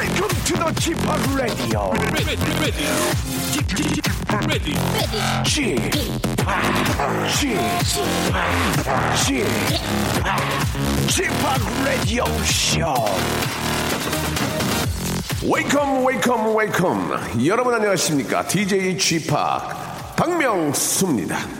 Welcome to the Chip Radio. Chip, Chip, Chip Radio Show. Welcome, welcome, welcome. 여러분 안녕하십니까? DJ Chip 박명수입니다.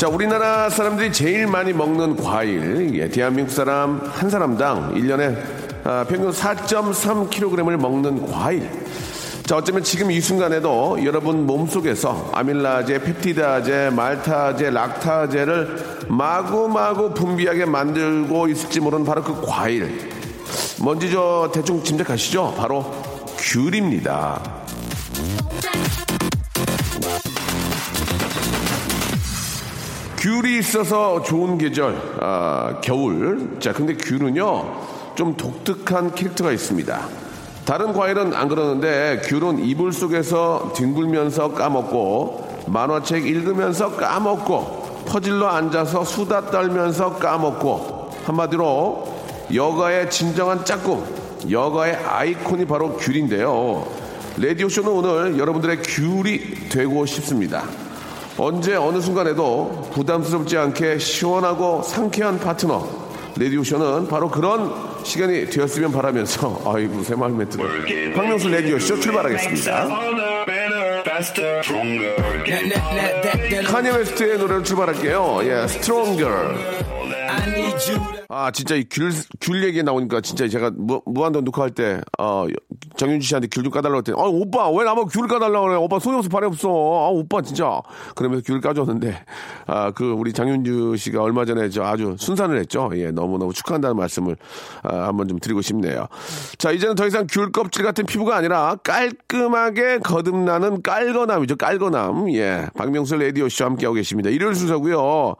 자, 우리나라 사람들이 제일 많이 먹는 과일. 예, 대한민국 사람 한 사람당 1년에 아, 평균 4.3kg을 먹는 과일. 자, 어쩌면 지금 이 순간에도 여러분 몸속에서 아밀라제, 펩티다제, 말타제, 락타제를 마구마구 분비하게 만들고 있을지 모르는 바로 그 과일. 뭔지 저 대충 짐작하시죠? 바로 귤입니다. 귤이 있어서 좋은 계절, 아, 겨울. 자, 근데 귤은요, 좀 독특한 캐릭터가 있습니다. 다른 과일은 안 그러는데, 귤은 이불 속에서 뒹굴면서 까먹고, 만화책 읽으면서 까먹고, 퍼질러 앉아서 수다 떨면서 까먹고, 한마디로, 여가의 진정한 짝꿍, 여가의 아이콘이 바로 귤인데요. 라디오쇼는 오늘 여러분들의 귤이 되고 싶습니다. 언제 어느 순간에도 부담스럽지 않게 시원하고 상쾌한 파트너 레디오쇼는 바로 그런 시간이 되었으면 바라면서 아이고 새말 멘트 박명수 레디오쇼 출발하겠습니다. Kanye West의 노래로 출발할게요. 예, Stronger 아 진짜 이귤귤 얘기 나오니까 진짜 제가 무, 무한도 녹화할 때 어, 정윤주 씨한테 귤 좀 까달라고 했더니 아 오빠 왜 나만 귤을 까달라고 그래? 오빠 손이 없어 발이 없어. 아 오빠 진짜. 그러면서 귤을 까줬는데 아 그 우리 장윤주 씨가 얼마 전에 저 아주 순산을 했죠. 예 너무너무 축하한다는 말씀을 아, 한번 좀 드리고 싶네요. 자 이제는 더 이상 귤 껍질 같은 피부가 아니라 깔끔하게 거듭나는 깔거남이죠 깔거남. 예 박명수 레디오 씨와 함께하고 계십니다. 일요일 순서고요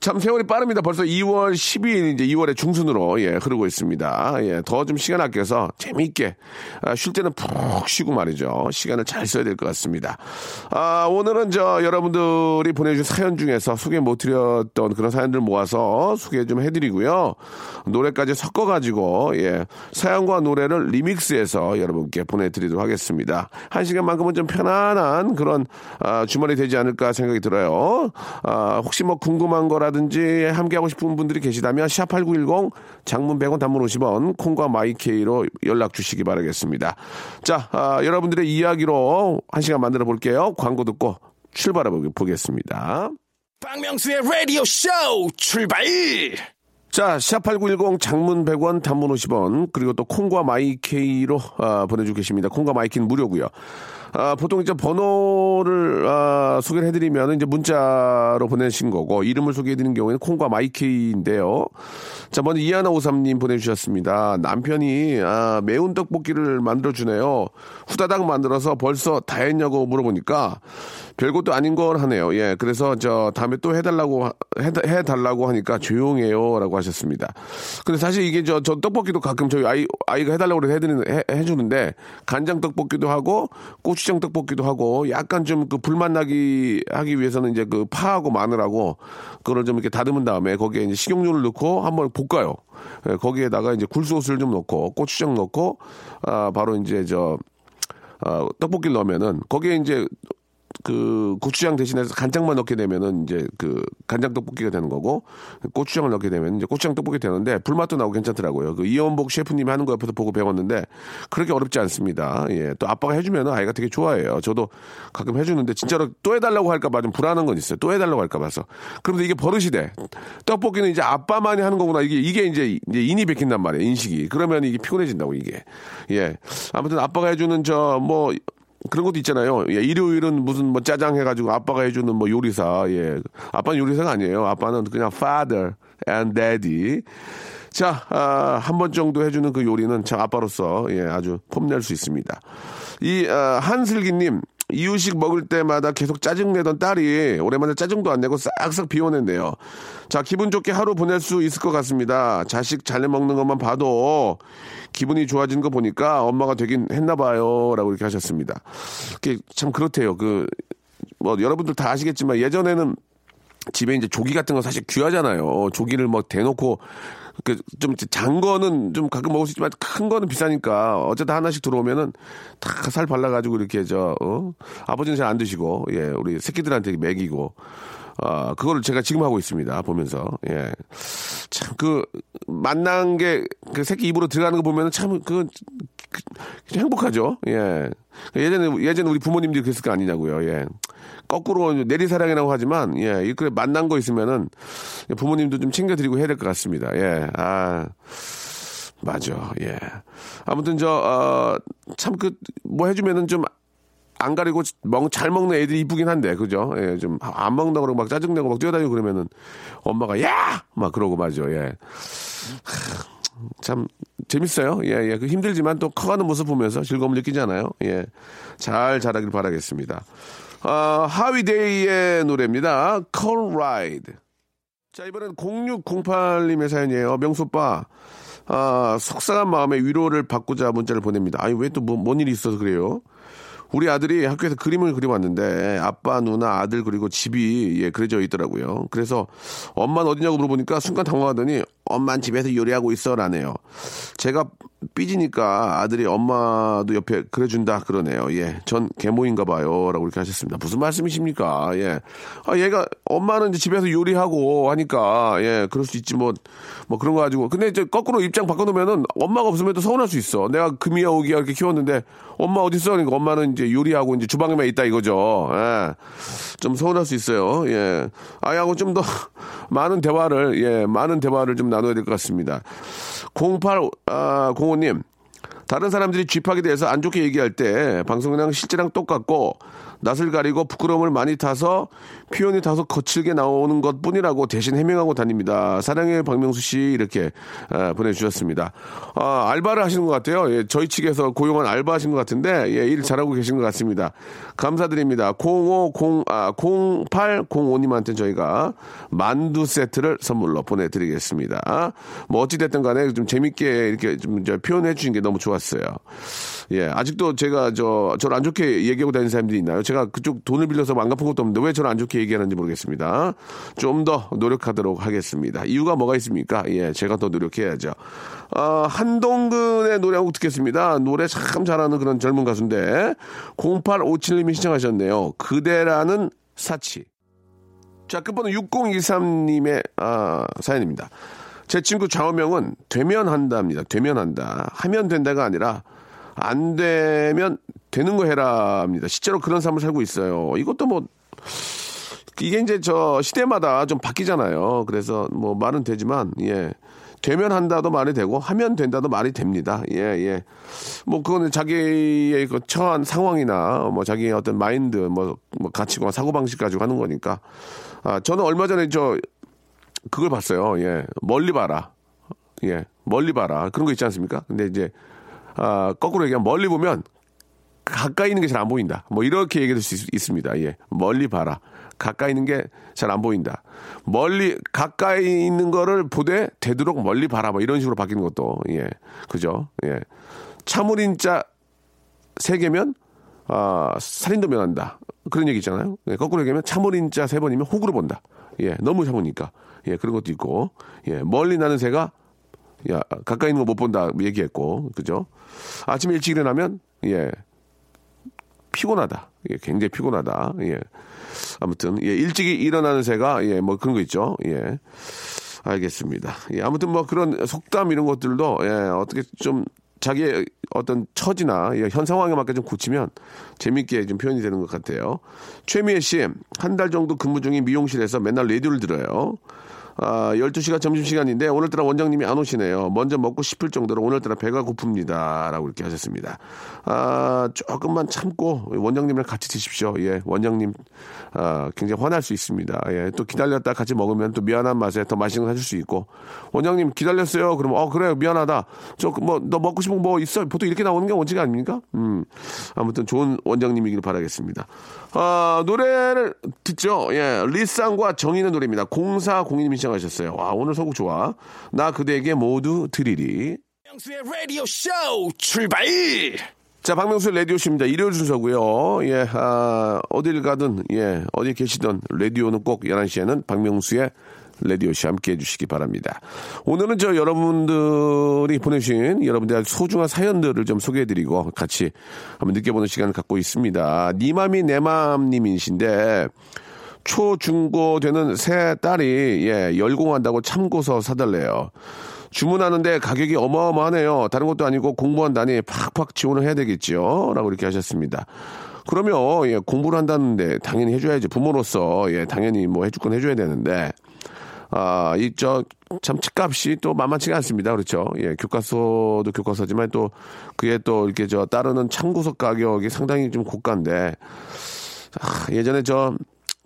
참 세월이 빠릅니다. 벌써 2월 12일 이제 2월의 중순으로 예 흐르고 있습니다. 예, 더 좀 시간 아껴서 재미있게 아, 쉴 때는 푹 쉬고 말이죠. 시간을 잘 써야 될 것 같습니다. 아, 오늘은 저 여러분들이 보내주신 사연 중에서 소개 못 드렸던 그런 사연들 모아서 소개 좀 해드리고요. 노래까지 섞어가지고 예 사연과 노래를 리믹스해서 여러분께 보내드리도록 하겠습니다. 한 시간만큼은 좀 편안한 그런 아, 주말이 되지 않을까 생각이 들어요. 아, 혹시 뭐 궁금한 거라 라든지 함께하고 싶은 분들이 계시다면 샵8910 장문 100원 단문 50원 콩과 마이케이로 연락 주시기 바라겠습니다. 자, 아, 여러분들의 이야기로 한 시간 만들어 볼게요. 광고 듣고 출발해 보겠습니다. 박명수의 라디오 쇼 출발! 자, 샵8910 장문 100원 단문 50원 그리고 또 콩과 마이케이로 아, 보내주고 계십니다. 콩과 마이케이는 무료고요. 아, 보통 이제 번호를 아, 소개를 해드리면 이제 문자로 보내신 거고 이름을 소개해드리는 경우에는 콩과 마이케이인데요. 자, 먼저 이하나 오삼님 보내주셨습니다. 남편이 아, 매운 떡볶이를 만들어 주네요. 후다닥 만들어서 벌써 다 했냐고 물어보니까 별것도 아닌 걸 하네요. 예, 그래서 저 다음에 또 해달라고 해, 해달라고 하니까 조용해요라고 하셨습니다. 근데 사실 이게 저, 저 떡볶이도 가끔 저희 아이 아이가 해달라고 해드리는 해, 해주는데 간장 떡볶이도 하고 고추장 떡볶이도 하고 약간 좀 그 불맛 나기 하기 위해서는 이제 그 파하고 마늘하고 그걸 좀 이렇게 다듬은 다음에 거기에 이제 식용유를 넣고 한번 볶아요. 예, 거기에다가 이제 굴소스를 좀 넣고 고추장 넣고 아 바로 이제 저 어, 떡볶이를 넣으면은 거기에 이제 그 고추장 대신해서 간장만 넣게 되면은 이제 그 간장 떡볶이가 되는 거고 고추장을 넣게 되면 이제 고추장 떡볶이 되는데 불맛도 나고 괜찮더라고요. 그 이원복 셰프님이 하는 거 옆에서 보고 배웠는데 그렇게 어렵지 않습니다. 예, 또 아빠가 해주면 아이가 되게 좋아해요. 저도 가끔 해주는데 진짜로 또 해달라고 할까봐 좀 불안한 건 있어요. 또 해달라고 할까봐서. 그런데 이게 버릇이 돼. 떡볶이는 이제 아빠만이 하는 거구나. 이게 이게 이제 인이 베낀단 말이에요. 인식이. 그러면 이게 피곤해진다고 이게. 예. 아무튼 아빠가 해주는 저 뭐 그런 것도 있잖아요. 예, 일요일은 무슨 뭐 짜장 해가지고 아빠가 해주는 뭐 요리사. 예. 아빠는 요리사가 아니에요. 아빠는 그냥 father and daddy. 자, 아, 한 번 정도 해주는 그 요리는 참 아빠로서 예, 아주 폼낼 수 있습니다. 이 아, 한슬기님 이유식 먹을 때마다 계속 짜증내던 딸이 오랜만에 짜증도 안 내고 싹싹 비워낸대요. 자, 기분 좋게 하루 보낼 수 있을 것 같습니다. 자식 잘 먹는 것만 봐도 기분이 좋아지는 거 보니까 엄마가 되긴 했나 봐요. 라고 이렇게 하셨습니다. 참 그렇대요. 그, 뭐, 여러분들 다 아시겠지만 예전에는 집에 이제 조기 같은 거 사실 귀하잖아요. 조기를 뭐 대놓고 그좀 장 거는 좀 가끔 먹을 수 있지만 큰 거는 비싸니까 어쨌든 하나씩 들어오면은 다 살 발라가지고 이렇게 저 어? 아버지는 잘 안 드시고 예 우리 새끼들한테 먹이고 아, 그거를 제가 지금 하고 있습니다. 보면서. 예. 참, 그, 만난 게, 그 새끼 입으로 들어가는 거 보면 참, 그, 그 행복하죠. 예. 예전에, 예전에 우리 부모님들이 그랬을 거 아니냐고요. 예. 거꾸로 내리사랑이라고 하지만, 예. 이렇게 만난 거 있으면은 부모님도 좀 챙겨드리고 해야 될 것 같습니다. 예. 아. 맞아, 예. 아무튼 저, 어, 참 그, 뭐 해주면은 좀 안 가리고 먹, 잘 먹는 애들이 이쁘긴 한데, 그죠? 예, 좀 안 먹는다고 그러고 막 짜증내고 막 뛰어다니고 그러면은 엄마가 야! 막 그러고 맞아, 예. 참 재밌어요. 예, 예. 그 힘들지만 또 커가는 모습 보면서 즐거움을 느끼잖아요. 예. 잘 자라길 바라겠습니다. 아, 하위데이의 노래입니다. Cold Ride. 자, 이번엔 0608님의 사연이에요. 명소빠. 아, 속상한 마음에 위로를 받고자 문자를 보냅니다. 아니, 왜 또 뭐, 뭔 일이 있어서 그래요? 우리 아들이 학교에서 그림을 그려왔는데 아빠, 누나, 아들 그리고 집이 예, 그려져 있더라고요. 그래서 엄마는 어디냐고 물어보니까 순간 당황하더니 엄만 집에서 요리하고 있어라네요. 제가 삐지니까 아들이 엄마도 옆에 그려준다 그러네요. 예, 전 계모인가 봐요라고 이렇게 하셨습니다. 무슨 말씀이십니까? 예, 아 얘가 엄마는 이제 집에서 요리하고 하니까 예, 그럴 수 있지 뭐뭐 뭐 그런 거 가지고 근데 이제 거꾸로 입장 바꿔놓으면은 엄마가 없으면 또 서운할 수 있어. 내가 금이야 오기야 이렇게 키웠는데 엄마 어디 있어? 그러니까 엄마는 이제 요리하고 이제 주방에만 있다 이거죠. 예, 좀 서운할 수 있어요. 예, 아이하고 좀 더 많은 대화를 예, 많은 대화를 좀 나 눠야 될 것 같습니다. 08 아, 05님 다른 사람들이 쥐파에 대해서 안 좋게 얘기할 때 방송이랑 실제랑 똑같고 낯을 가리고 부끄러움을 많이 타서 표현이 다소 거칠게 나오는 것 뿐이라고 대신 해명하고 다닙니다. 사랑의 박명수 씨 이렇게 아, 보내주셨습니다. 아, 알바를 하시는 것 같아요. 예, 저희 측에서 고용한 알바 하신 것 같은데 예, 일 잘하고 계신 것 같습니다. 감사드립니다. 050, 아, 0805님한테 저희가 만두 세트를 선물로 보내드리겠습니다. 뭐 어찌됐든 간에 좀 재밌게 이렇게 좀 표현해 주신 게 너무 좋았 어요. 예, 아직도 제가 저, 저를 안 좋게 얘기하고 다니는 사람들이 있나요? 제가 그쪽 돈을 빌려서 안 갚은 것도 없는데 왜 저를 안 좋게 얘기하는지 모르겠습니다. 좀 더 노력하도록 하겠습니다. 이유가 뭐가 있습니까? 예, 제가 더 노력해야죠. 어, 한동근의 노래 한 곡 듣겠습니다. 노래 참 잘하는 그런 젊은 가수인데 0857님이 신청하셨네요. 그대라는 사치. 자, 끝번호 6023님의 아, 사연입니다. 제 친구 좌우명은 되면 한다입니다. 되면 한다. 하면 된다가 아니라 안 되면 되는 거 해라입니다. 실제로 그런 삶을 살고 있어요. 이것도 뭐 이게 이제 저 시대마다 좀 바뀌잖아요. 그래서 뭐 말은 되지만 예. 되면 한다도 말이 되고 하면 된다도 말이 됩니다. 예, 예. 뭐 그거는 자기의 그 처한 상황이나 뭐 자기의 어떤 마인드 뭐, 뭐 가치관 사고 방식 가지고 하는 거니까. 아, 저는 얼마 전에 저 그걸 봤어요. 예. 멀리 봐라. 예. 멀리 봐라. 그런 거 있지 않습니까? 근데 이제 아, 거꾸로 얘기하면 멀리 보면 가까이 있는 게 잘 안 보인다. 뭐 이렇게 얘기할 수 있, 습니다 예. 멀리 봐라. 가까이 있는 게 잘 안 보인다. 멀리 가까이 있는 거를 보되 되도록 멀리 봐라. 뭐 이런 식으로 바뀌는 것도 예. 그죠? 예. 참을인자 세 개면 아, 살인도 면한다. 그런 얘기 있잖아요. 예, 거꾸로 얘기하면 참을인자 세 번이면 호구로 본다. 예, 너무 참으니까. 예, 그런 것도 있고. 예, 멀리 나는 새가 야, 가까이 있는 거 못 본다 얘기했고. 그죠? 아침에 일찍 일어나면 예. 피곤하다. 예, 굉장히 피곤하다. 예. 아무튼 예, 일찍 일어나는 새가 예, 뭐 그런 거 있죠. 예. 알겠습니다. 예, 아무튼 뭐 그런 속담 이런 것들도 예, 어떻게 좀 자기의 어떤 처지나 예, 현 상황에 맞게 좀 고치면 재밌게 좀 표현이 되는 것 같아요. 최미애 씨, 한 달 정도 근무 중인 미용실에서 맨날 라디오를 들어요. 아, 12시가 점심시간인데 오늘따라 원장님이 안 오시네요. 먼저 먹고 싶을 정도로 오늘따라 배가 고픕니다. 라고 이렇게 하셨습니다. 아, 조금만 참고 원장님이랑 같이 드십시오. 예, 원장님, 아, 굉장히 화날 수 있습니다. 예, 또 기다렸다 같이 먹으면 또 미안한 맛에 더 맛있는 거 사줄 수 있고. 원장님 기다렸어요. 그러면, 어, 그래요. 미안하다. 저, 뭐, 너 먹고 싶은 거 뭐 있어? 보통 이렇게 나오는 게 원칙 아닙니까? 음, 아무튼 좋은 원장님이길 바라겠습니다. 아, 노래를 듣죠. 예, 리쌍과 정인의 노래입니다. 0402님이 시 청하셨어요. 와, 오늘 선곡 좋아. 나 그대에게 모두 드리리. 박명수의 라디오 쇼 출발! 자, 박명수 라디오쇼입니다. 일요일 순서고요 예, 아, 어딜 가든, 예, 어디 계시든, 라디오는 꼭 11시에는 박명수의 라디오쇼 함께 해주시기 바랍니다. 오늘은 저 여러분들이 보내주신 여러분들의 소중한 사연들을 좀 소개해드리고 같이 한번 느껴보는 시간을 갖고 있습니다. 니맘이 내 맘님이신데, 초, 중 고 되는 새 딸이, 예, 열공한다고 참고서 사달래요. 주문하는데 가격이 어마어마하네요. 다른 것도 아니고 공부한다니 팍팍 지원을 해야 되겠죠. 라고 이렇게 하셨습니다. 그러면, 예, 공부를 한다는데 당연히 해줘야죠. 부모로서, 예, 당연히 뭐 해줄 건 해줘야 되는데, 아, 이, 저, 참, 집값이 또 만만치가 않습니다. 그렇죠. 예, 교과서도 교과서지만 또, 그에 또 이렇게 저, 따르는 참고서 가격이 상당히 좀 고가인데, 아, 예전에 저,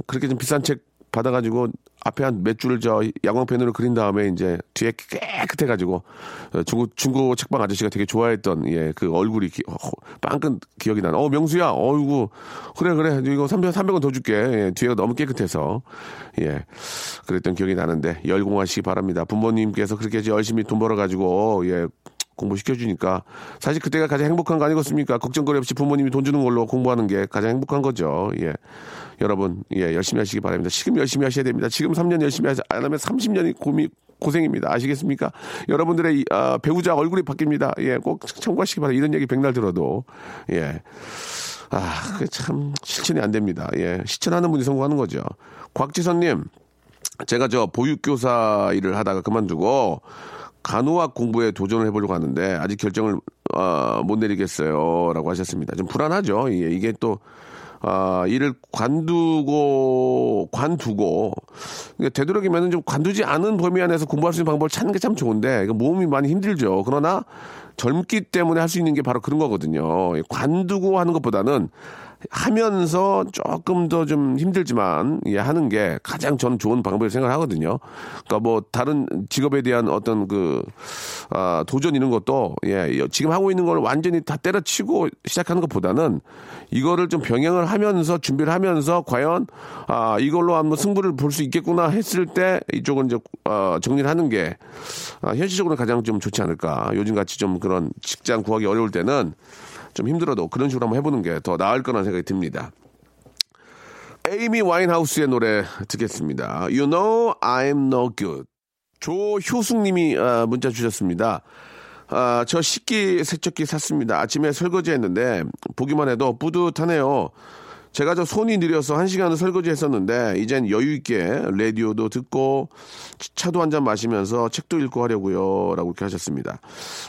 그렇게 좀 비싼 책 받아가지고 앞에 한 몇 줄을 저 야광펜으로 그린 다음에 이제 뒤에 깨끗해가지고 어, 중고 중고 책방 아저씨가 되게 좋아했던 예 그 얼굴이 기, 어, 빵끈 기억이 나는. 어 명수야 어이구 그래 그래. 이거 300, 300원 더 줄게. 예, 뒤에가 너무 깨끗해서. 예 그랬던 기억이 나는데 열공하시기 바랍니다. 부모님께서 그렇게 열심히 돈 벌어가지고 예 공부 시켜주니까 사실 그때가 가장 행복한 거 아니겠습니까? 걱정거리 없이 부모님이 돈 주는 걸로 공부하는 게 가장 행복한 거죠. 예. 여러분, 예, 열심히 하시기 바랍니다. 지금 열심히 하셔야 됩니다. 지금 3년 열심히 하지 안 하면 30년이 고미, 고생입니다. 아시겠습니까? 여러분들의 이, 아, 배우자 얼굴이 바뀝니다. 예, 꼭 참고하시기 바랍니다. 이런 얘기 백날 들어도. 예. 아, 그게 참 실천이 안 됩니다. 예. 실천하는 분이 성공하는 거죠. 곽지선님, 제가 저 보육교사 일을 하다가 그만두고 간호학 공부에 도전을 해보려고 하는데 아직 결정을 어, 못 내리겠어요라고 하셨습니다. 좀 불안하죠. 예, 이게 또 아, 일을 관두고 관두고 되도록이면 좀 관두지 않은 범위 안에서 공부할 수 있는 방법을 찾는 게 참 좋은데 그 몸이 많이 힘들죠. 그러나 젊기 때문에 할 수 있는 게 바로 그런 거거든요. 관두고 하는 것보다는 하면서 조금 더 좀 힘들지만 예, 하는 게 가장 저는 좋은 방법이라고 생각하거든요. 그러니까 뭐 다른 직업에 대한 어떤 그 아, 도전 이런 것도 예, 지금 하고 있는 걸 완전히 다 때려치고 시작하는 것보다는 이거를 좀 병행을 하면서 준비를 하면서 과연 아, 이걸로 한번 승부를 볼 수 있겠구나 했을 때 이쪽은 이제 어, 정리를 하는 게 아, 현실적으로 가장 좀 좋지 않을까. 요즘 같이 좀 그런 직장 구하기 어려울 때는 좀 힘들어도 그런 식으로 한번 해보는 게 더 나을 거라는 생각이 듭니다. 에이미 와인하우스의 노래 듣겠습니다. You know I'm no good. 조효숙님이 아, 문자 주셨습니다. 아, 저 식기 세척기 샀습니다. 아침에 설거지 했는데 보기만 해도 뿌듯하네요. 제가 저 손이 느려서 한 시간을 설거지 했었는데 이젠 여유 있게 라디오도 듣고 차도 한 잔 마시면서 책도 읽고 하려고요. 라고 이렇게 하셨습니다.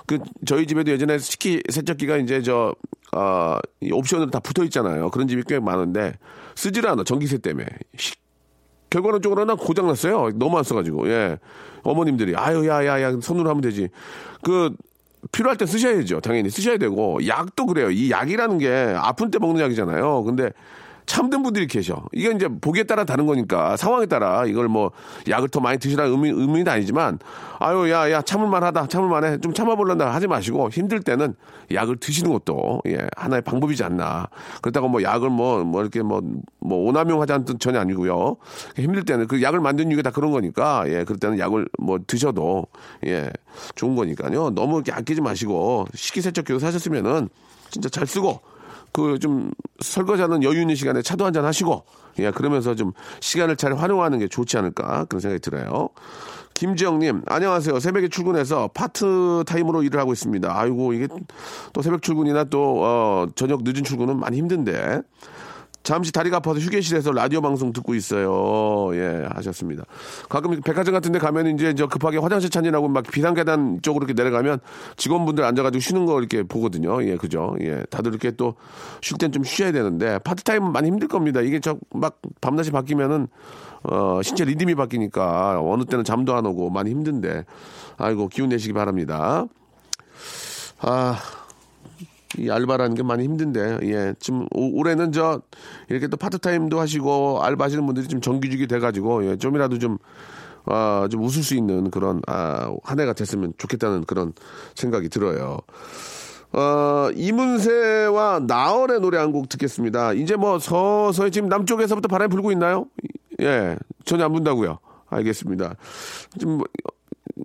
그 저희 집에도 예전에 식기 세척기가 이제 저 어, 이 옵션으로 다 붙어 있잖아요. 그런 집이 꽤 많은데 쓰질 않아. 전기세 때문에. 시- 결과론적으로 는 고장 났어요. 너무 안 써가지고 예 어머님들이 아유 야 야 야 손으로 하면 되지 그 필요할 때 쓰셔야죠. 당연히 쓰셔야 되고 약도 그래요. 이 약이라는 게 아픈 때 먹는 약이잖아요. 근데 참된 분들이 계셔. 이게 이제 보기에 따라 다른 거니까 상황에 따라 이걸 뭐 약을 더 많이 드시라 의미 의미는 아니지만 아유 야 야 참을만하다 참을만해. 좀 참아볼란다 하지 마시고 힘들 때는 약을 드시는 것도 예 하나의 방법이지 않나. 그렇다고 뭐 약을 뭐뭐 이렇게 뭐뭐 오남용하자는 뜻 전혀 아니고요. 힘들 때는 그 약을 만든 이유가 다 그런 거니까 예 그럴 때는 약을 뭐 드셔도 예 좋은 거니까요. 너무 이렇게 아끼지 마시고 식기세척기도 사셨으면은 진짜 잘 쓰고 그 좀 설거지하는 여유 있는 시간에 차도 한잔 하시고 예 그러면서 좀 시간을 잘 활용하는 게 좋지 않을까 그런 생각이 들어요. 김지영님 안녕하세요. 새벽에 출근해서 파트 타임으로 일을 하고 있습니다. 아이고 이게 또 새벽 출근이나 또 어, 저녁 늦은 출근은 많이 힘든데 잠시 다리가 아파서 휴게실에서 라디오 방송 듣고 있어요. 예, 하셨습니다. 가끔 백화점 같은 데 가면 이제 저 급하게 화장실 찾느라고 막 비상계단 쪽으로 이렇게 내려가면 직원분들 앉아가지고 쉬는 거 이렇게 보거든요. 예, 그죠. 예, 다들 이렇게 또 쉴 땐 좀 쉬어야 되는데 파트타임은 많이 힘들 겁니다. 이게 저 막 밤낮이 바뀌면은 어, 신체 리듬이 바뀌니까 어느 때는 잠도 안 오고 많이 힘든데 아이고 기운 내시기 바랍니다. 아, 이 알바라는 게 많이 힘든데, 예. 지금 오- 올해는 저, 이렇게 또 파트타임도 하시고, 알바 하시는 분들이 좀 정규직이 돼가지고, 예. 좀이라도 좀, 아, 좀 웃을 수 있는 그런, 아, 한 해가 됐으면 좋겠다는 그런 생각이 들어요. 어, 이문세와 나얼의 노래 한 곡 듣겠습니다. 이제 뭐 서서히 지금 남쪽에서부터 바람이 불고 있나요? 예. 전혀 안 분다고요. 알겠습니다. 좀 뭐,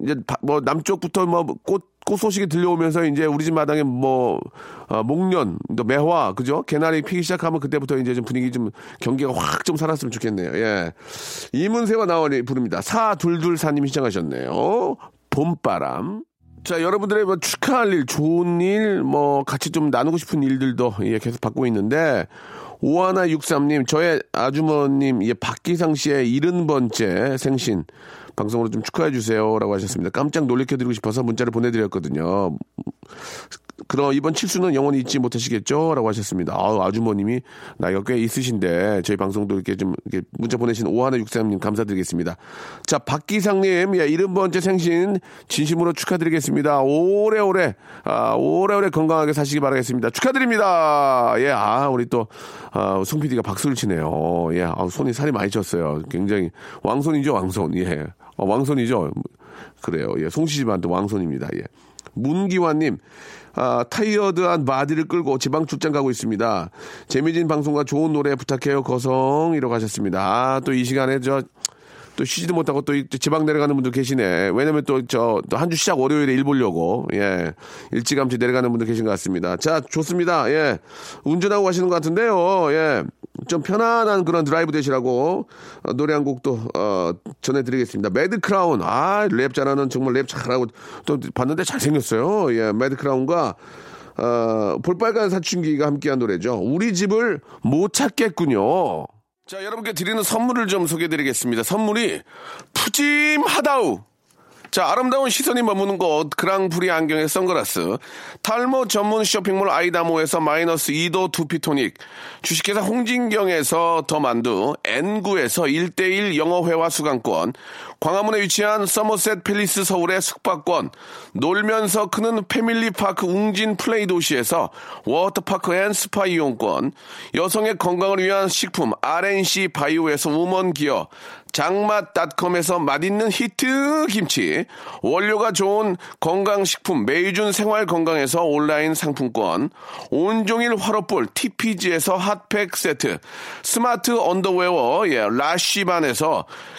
이제 바- 뭐 남쪽부터 뭐 꽃 꽃 소식이 들려오면서 이제 우리 집 마당에 뭐 어, 목련, 또 매화, 그죠? 개나리 피기 시작하면 그때부터 이제 좀 분위기 좀 경기가 확 좀 살았으면 좋겠네요. 예. 이문세와 나월이 부릅니다. 사둘둘사님이 시청하셨네요. 봄바람. 자, 여러분들의 뭐 축하할 일, 좋은 일, 뭐 같이 좀 나누고 싶은 일들도 예, 계속 받고 있는데 오하나 육삼님, 저의 아주머님, 예, 박기상 씨의 일흔 번째 생신 방송으로 좀 축하해 주세요 라고 하셨습니다. 깜짝 놀래켜드리고 싶어서 문자를 보내드렸거든요. 그럼 이번 칠수는 영원히 잊지 못하시겠죠?라고 하셨습니다. 아, 아주머님이 나이가 꽤 있으신데 저희 방송도 이렇게 좀 이렇게 문자 보내신 오하나 육삼님 감사드리겠습니다. 자, 박기상님, 예, 일흔 번째 생신 진심으로 축하드리겠습니다. 오래오래, 아, 오래오래 건강하게 사시기 바라겠습니다. 축하드립니다. 예, 아, 우리 또, 아, 송 PD가 박수를 치네요. 예, 아, 손이 살이 많이 쪘어요. 굉장히 왕손이죠, 왕손. 예, 어, 왕손이죠. 그래요. 예, 송시집안도 왕손입니다. 예. 문기환님, 아, 타이어드한 바디를 끌고 지방 출장 가고 있습니다. 재미진 방송과 좋은 노래 부탁해요, 거성이라고 하셨습니다. 아, 또 이 시간에 저, 또 쉬지도 못하고 또 지방 내려가는 분들 계시네. 왜냐면 또 저, 또 한 주 시작 월요일에 일 보려고, 예. 일찌감치 내려가는 분들 계신 것 같습니다. 자, 좋습니다. 예. 운전하고 가시는 것 같은데요. 예. 좀 편안한 그런 드라이브 되시라고 어, 노래 한 곡도 어, 전해드리겠습니다. 매드 클라운. 아, 랩 잘하는 정말 랩 잘하고 또 봤는데 잘 생겼어요. 예. 매드 클라운과 어, 볼빨간 사춘기가 함께한 노래죠. 우리 집을 못 찾겠군요. 자, 여러분께 드리는 선물을 좀 소개해 드리겠습니다. 선물이 푸짐하다우. 자, 아름다운 시선이 머무는 곳, 그랑프리 안경의 선글라스, 탈모 전문 쇼핑몰 아이다모에서 마이너스 2도 두피토닉, 주식회사 홍진경에서 더 만두, N구에서 1대1 영어회화 수강권, 광화문에 위치한 서머셋 팰리스 서울의 숙박권, 놀면서 크는 패밀리파크 웅진 플레이 도시에서 워터파크 and 스파 이용권, 여성의 건강을 위한 식품 RNC 바이오에서 우먼 기어, 장맛닷컴에서 맛있는 히트 김치, 원료가 좋은 건강식품 메이준 생활건강에서 온라인 상품권, 온종일 화로볼 TPG에서 핫팩 세트, 스마트 언더웨어 예, 라쉬반에서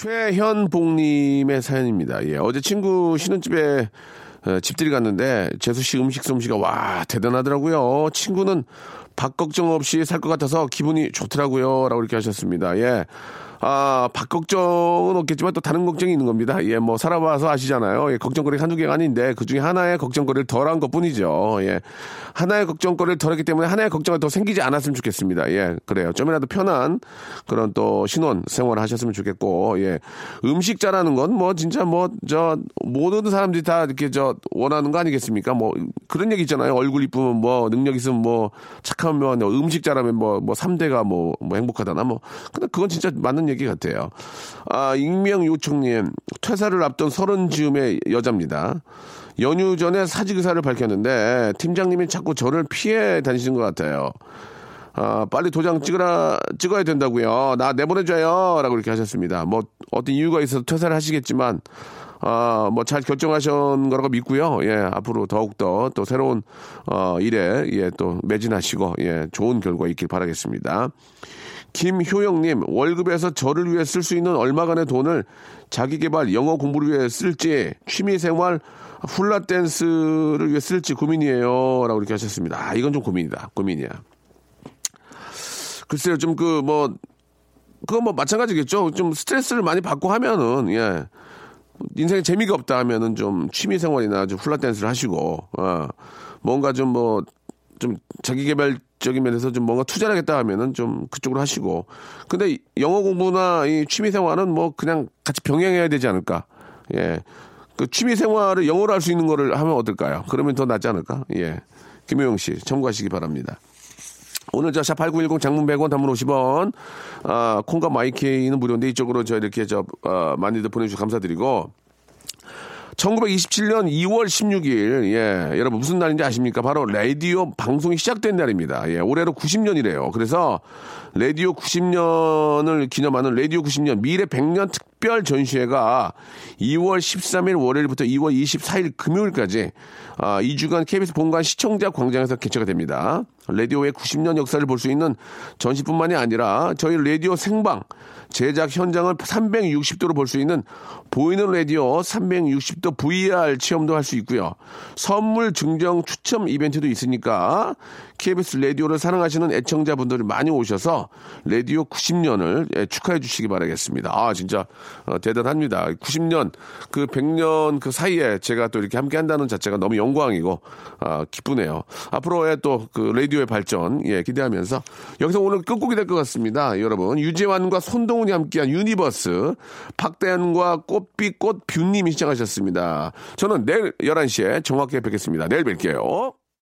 최현복님의 사연입니다. 예, 어제 친구 신혼집에 어, 집들이 갔는데 재수 씨 음식 솜씨가 와 대단하더라고요. 친구는 밥 걱정 없이 살 것 같아서 기분이 좋더라고요.라고 이렇게 하셨습니다. 예. 아, 밥 걱정은 없겠지만 또 다른 걱정이 있는 겁니다. 예, 뭐, 살아봐서 아시잖아요. 예, 걱정거리가 한두 개가 아닌데, 그 중에 하나의 걱정거리를 덜 한 것 뿐이죠. 예. 하나의 걱정거리를 덜 했기 때문에 하나의 걱정이 더 생기지 않았으면 좋겠습니다. 예, 그래요. 좀이라도 편한 그런 또 신혼 생활을 하셨으면 좋겠고, 예. 음식 잘하는 건 뭐, 진짜 뭐, 저, 모든 사람들이 다 이렇게 저, 원하는 거 아니겠습니까? 뭐, 그런 얘기 있잖아요. 얼굴 이쁘면 뭐, 능력 있으면 뭐, 착하면 하면 음식 잘하면 뭐, 뭐 3대가 뭐, 뭐 행복하다나 뭐. 근데 그건 진짜 맞는 얘기 같아요. 아, 익명 요청님. 퇴사를 앞둔 서른 즈음의 여자입니다. 연휴 전에 사직 의사를 밝혔는데 팀장님이 자꾸 저를 피해 다니시는 것 같아요. 아, 빨리 도장 찍으라, 찍어야 된다고요. 나 내보내줘요. 라고 이렇게 하셨습니다. 뭐, 어떤 이유가 있어서 퇴사를 하시겠지만, 아, 뭐 잘 결정하신 거라고 믿고요. 예, 앞으로 더욱더 또 새로운, 어, 일에, 예, 또 매진하시고, 예, 좋은 결과 있길 바라겠습니다. 김효영님, 월급에서 저를 위해 쓸 수 있는 얼마간의 돈을 자기 개발, 영어 공부를 위해 쓸지, 취미 생활, 훌라 댄스를 위해 쓸지 고민이에요. 라고 이렇게 하셨습니다. 아, 이건 좀 고민이다. 고민이야. 글쎄요, 좀 그, 뭐, 그건 뭐 마찬가지겠죠. 좀 스트레스를 많이 받고 하면은, 예. 인생에 재미가 없다 하면은 좀 취미 생활이나 좀 훌라 댄스를 하시고, 어, 뭔가 좀 뭐, 좀 자기 개발적인 면에서 좀 뭔가 투자를 하겠다 하면은 좀 그쪽으로 하시고. 근데 영어 공부나 이 취미 생활은 뭐 그냥 같이 병행해야 되지 않을까. 예. 그 취미 생활을 영어로 할 수 있는 거를 하면 어떨까요? 그러면 더 낫지 않을까? 예. 김효영 씨, 참고하시기 바랍니다. 오늘 저 샵8910 장문 100원 단문 50원 아, 콩과 마이케이는 무료인데 이쪽으로 저 이렇게 저 어, 많이들 보내주셔서 감사드리고 1927년 2월 16일, 예, 여러분 무슨 날인지 아십니까? 바로 라디오 방송이 시작된 날입니다. 예, 올해로 90년이래요. 그래서 라디오 90년을 기념하는 라디오 90년 미래 100년 특별 전시회가 2월 13일 월요일부터 2월 24일 금요일까지 아, 2주간 KBS 본관 시청자 광장에서 개최가 됩니다. 라디오의 90년 역사를 볼 수 있는 전시뿐만이 아니라 저희 라디오 생방 제작 현장을 360도로 볼 수 있는 보이는 라디오 360도 VR 체험도 할 수 있고요. 선물 증정 추첨 이벤트도 있으니까 KBS 라디오를 사랑하시는 애청자분들이 많이 오셔서 라디오 90년을 축하해 주시기 바라겠습니다. 아, 진짜 어, 대단합니다. 90년 그 100년 그 사이에 제가 또 이렇게 함께 한다는 자체가 너무 영광이고 아, 기쁘네요. 앞으로의 또 그 라디오의 발전 예, 기대하면서 여기서 오늘 끝곡이 될 것 같습니다. 여러분 유재환과 손동훈이 함께한 유니버스 박대현과 꽃빛꽃 뷰님이 시작하셨습니다. 저는 내일 11시에 정확하게 뵙겠습니다. 내일 뵐게요.